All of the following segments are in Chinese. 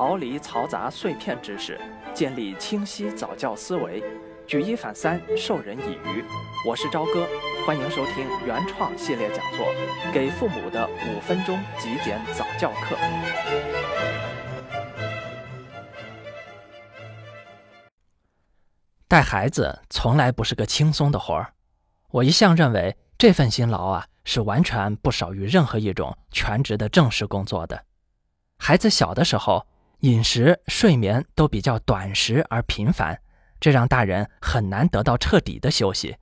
逃离嘈杂碎片知识，建立清晰早教思维，举一反三，授人以渔。我是朝哥，欢迎收听原创系列讲座《给父母的五分钟极简早教课》。带孩子从来不是个轻松的活儿，我一向认为这份辛劳啊，是完全不少于任何一种全职的正式工作的。孩子小的时候，饮食、睡眠都比较短时而频繁，这让大人很难得到彻底的休息。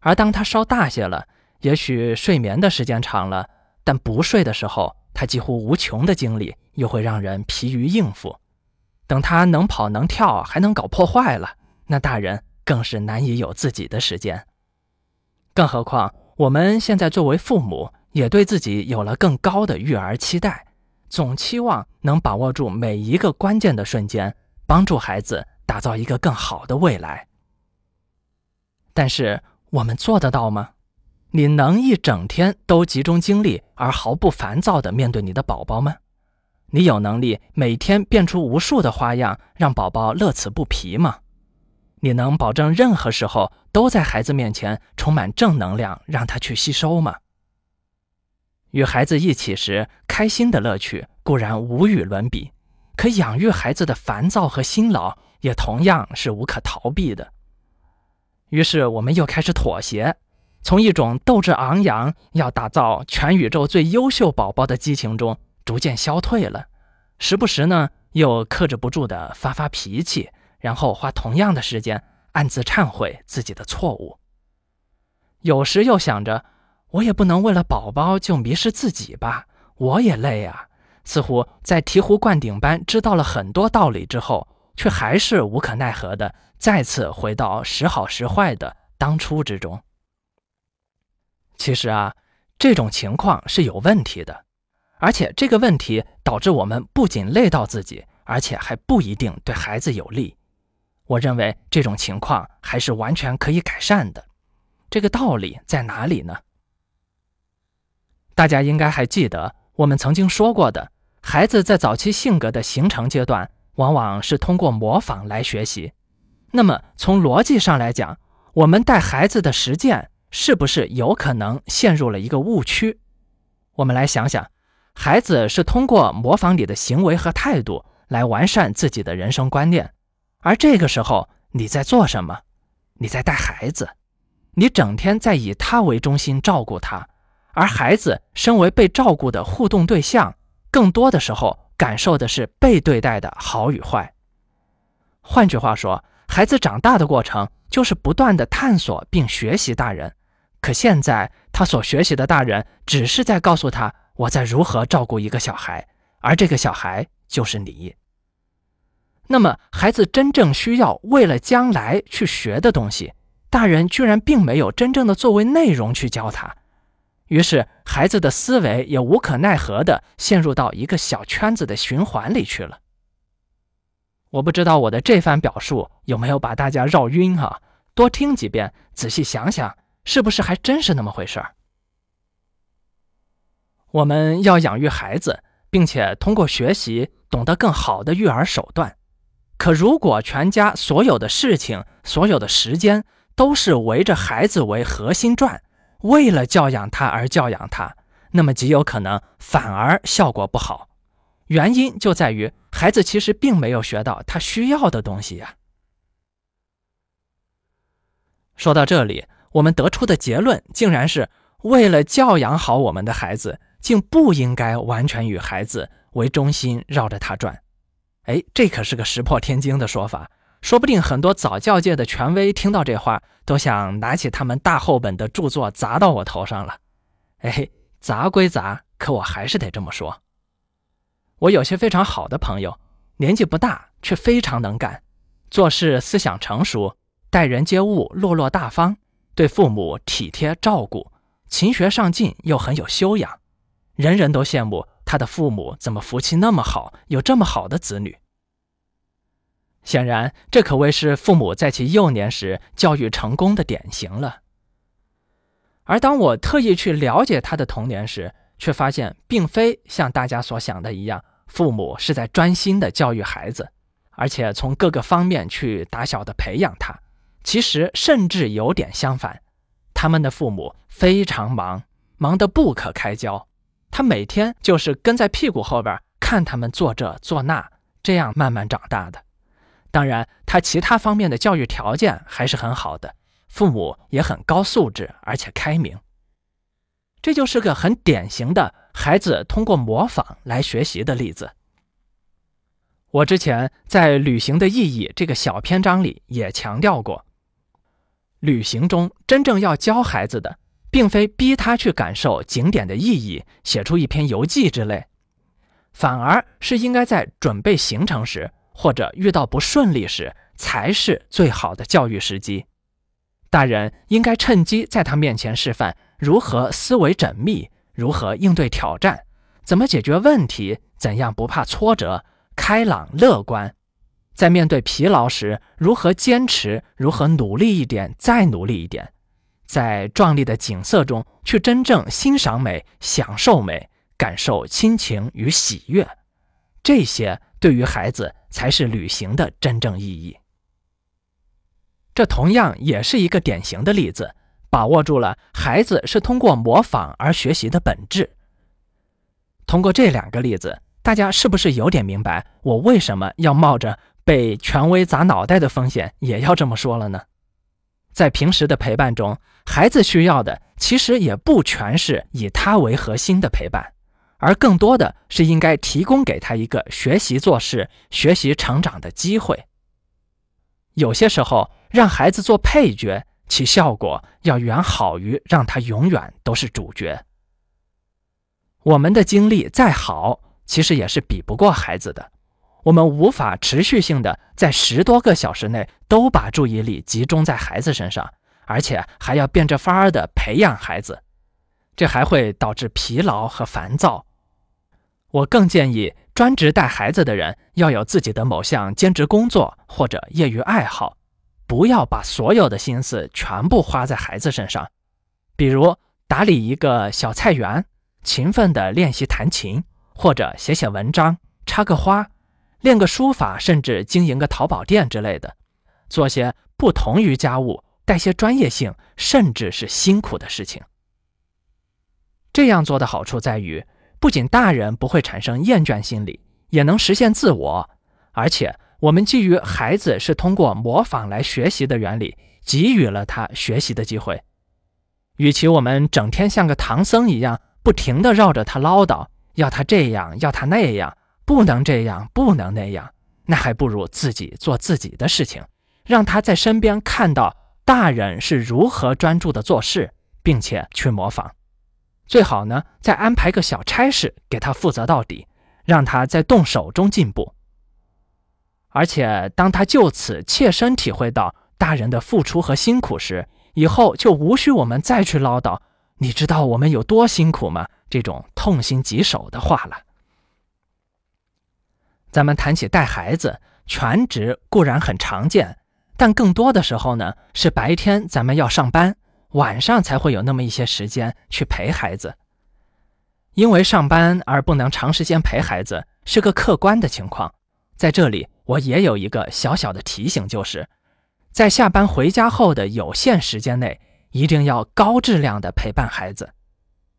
而当他稍大些了，也许睡眠的时间长了，但不睡的时候，他几乎无穷的精力又会让人疲于应付。等他能跑能跳，还能搞破坏了，那大人更是难以有自己的时间。更何况我们现在作为父母，也对自己有了更高的育儿期待。总期望能把握住每一个关键的瞬间，帮助孩子打造一个更好的未来。但是我们做得到吗？你能一整天都集中精力而毫不烦躁地面对你的宝宝吗？你有能力每天变出无数的花样，让宝宝乐此不疲吗？你能保证任何时候都在孩子面前充满正能量，让他去吸收吗？与孩子一起时，开心的乐趣固然无与伦比，可养育孩子的烦躁和辛劳也同样是无可逃避的。于是，我们又开始妥协，从一种斗志昂扬、要打造全宇宙最优秀宝宝的激情中逐渐消退了。时不时呢，又克制不住的发发脾气，然后花同样的时间暗自忏悔自己的错误。有时又想着。我也不能为了宝宝就迷失自己吧，我也累啊。似乎在醍醐灌顶般知道了很多道理之后，却还是无可奈何的再次回到时好时坏的当初之中。其实啊，这种情况是有问题的，而且这个问题导致我们不仅累到自己，而且还不一定对孩子有利。我认为这种情况还是完全可以改善的。这个道理在哪里呢？大家应该还记得我们曾经说过的，孩子在早期性格的形成阶段，往往是通过模仿来学习。那么从逻辑上来讲，我们带孩子的实践是不是有可能陷入了一个误区？我们来想想，孩子是通过模仿你的行为和态度来完善自己的人生观念，而这个时候你在做什么？你在带孩子，你整天在以他为中心照顾他。而孩子身为被照顾的互动对象，更多的时候感受的是被对待的好与坏。换句话说，孩子长大的过程就是不断的探索并学习大人。可现在他所学习的大人只是在告诉他我在如何照顾一个小孩，而这个小孩就是你。那么，孩子真正需要为了将来去学的东西，大人居然并没有真正的作为内容去教他。于是，孩子的思维也无可奈何地陷入到一个小圈子的循环里去了。我不知道我的这番表述有没有把大家绕晕哈？多听几遍，仔细想想，是不是还真是那么回事儿？我们要养育孩子，并且通过学习懂得更好的育儿手段。可如果全家所有的事情、所有的时间都是围着孩子为核心转，为了教养他而教养他，那么极有可能反而效果不好。原因就在于孩子其实并没有学到他需要的东西呀。说到这里，我们得出的结论竟然是为了教养好我们的孩子，竟不应该完全以孩子为中心绕着他转。哎，这可是个石破天惊的说法。说不定很多早教界的权威听到这话，都想拿起他们大厚本的著作砸到我头上了。哎，砸归砸，可我还是得这么说。我有些非常好的朋友，年纪不大，却非常能干，做事思想成熟，待人接物落落大方，对父母体贴照顾，勤学上进又很有修养，人人都羡慕他的父母怎么福气那么好，有这么好的子女。显然，这可谓是父母在其幼年时教育成功的典型了。而当我特意去了解他的童年时，却发现并非像大家所想的一样父母是在专心的教育孩子，而且从各个方面去打小的培养他。其实甚至有点相反，他们的父母非常忙，忙得不可开交。他每天就是跟在屁股后边看他们做这做那，这样慢慢长大的。当然，他其他方面的教育条件还是很好的，父母也很高素质，而且开明。这就是个很典型的孩子通过模仿来学习的例子。我之前在《旅行的意义》这个小篇章里也强调过，旅行中真正要教孩子的，并非逼他去感受景点的意义，写出一篇游记之类，反而是应该在准备行程时或者遇到不顺利时，才是最好的教育时机。大人应该趁机在他面前示范。如何思维缜密？如何应对挑战？怎么解决问题？怎样不怕挫折？开朗乐观，在面对疲劳时，如何坚持？如何努力一点，再努力一点？在壮丽的景色中去真正欣赏美、享受美、感受亲情与喜悦，这些对于孩子才是旅行的真正意义。这同样也是一个典型的例子。把握住了孩子是通过模仿而学习的本质。通过这两个例子，大家是不是有点明白我为什么要冒着被权威砸脑袋的风险也要这么说了呢？在平时的陪伴中，孩子需要的其实也不全是以他为核心的陪伴，而更多的是应该提供给他一个学习做事、学习成长的机会。有些时候，让孩子做配角。其效果要远好于让他永远都是主角。我们的精力再好，其实也是比不过孩子的。我们无法持续性的在十多个小时内都把注意力集中在孩子身上，而且还要变着法儿的培养孩子，这还会导致疲劳和烦躁。我更建议专职带孩子的人要有自己的某项兼职工作或者业余爱好。不要把所有的心思全部花在孩子身上，比如打理一个小菜园，勤奋地练习弹琴，或者写写文章、插个花、练个书法，甚至经营个淘宝店之类的，做些不同于家务、带些专业性，甚至是辛苦的事情。这样做的好处在于，不仅大人不会产生厌倦心理，也能实现自我，而且。我们基于孩子是通过模仿来学习的原理，给予了他学习的机会。与其我们整天像个唐僧一样，不停地绕着他唠叨，要他这样，要他那样，不能这样，不能那样，那还不如自己做自己的事情，让他在身边看到大人是如何专注的做事，并且去模仿。最好呢，再安排个小差事给他负责到底，让他在动手中进步。而且，当他就此切身体会到大人的付出和辛苦时，以后就无需我们再去唠叨“你知道我们有多辛苦吗？”这种痛心疾首的话了。咱们谈起带孩子，全职固然很常见，但更多的时候呢，是白天咱们要上班，晚上才会有那么一些时间去陪孩子。因为上班而不能长时间陪孩子，是个客观的情况，在这里。我也有一个小小的提醒，就是在下班回家后的有限时间内，一定要高质量的陪伴孩子。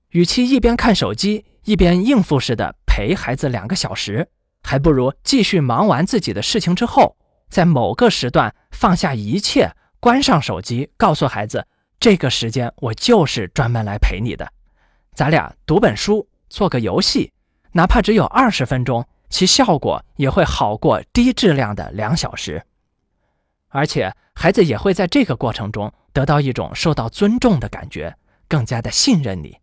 与其一边看手机一边应付似的陪孩子两个小时，还不如继续忙完自己的事情之后，在某个时段放下一切，关上手机，告诉孩子，这个时间我就是专门来陪你的。咱俩读本书，做个游戏，哪怕只有二十分钟。其效果也会好过低质量的两小时，而且孩子也会在这个过程中得到一种受到尊重的感觉，更加的信任你。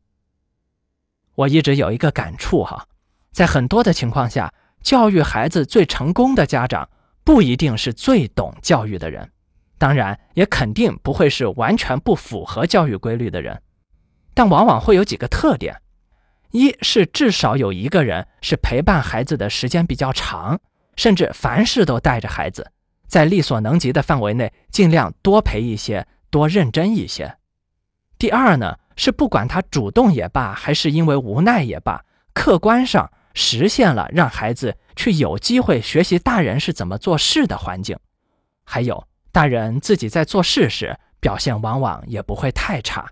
我一直有一个感触哈，在很多的情况下，教育孩子最成功的家长不一定是最懂教育的人，当然也肯定不会是完全不符合教育规律的人，但往往会有几个特点。一是至少有一个人是陪伴孩子的时间比较长，甚至凡事都带着孩子，在力所能及的范围内尽量多陪一些，多认真一些。第二呢，是不管他主动也罢，还是因为无奈也罢，客观上实现了让孩子去有机会学习大人是怎么做事的环境，还有大人自己在做事时表现往往也不会太差。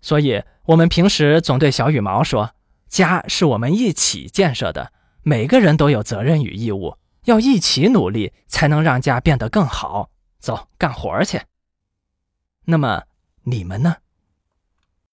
所以，我们平时总对小羽毛说：“家是我们一起建设的，每个人都有责任与义务，要一起努力，才能让家变得更好。”走，干活去。那么你们呢？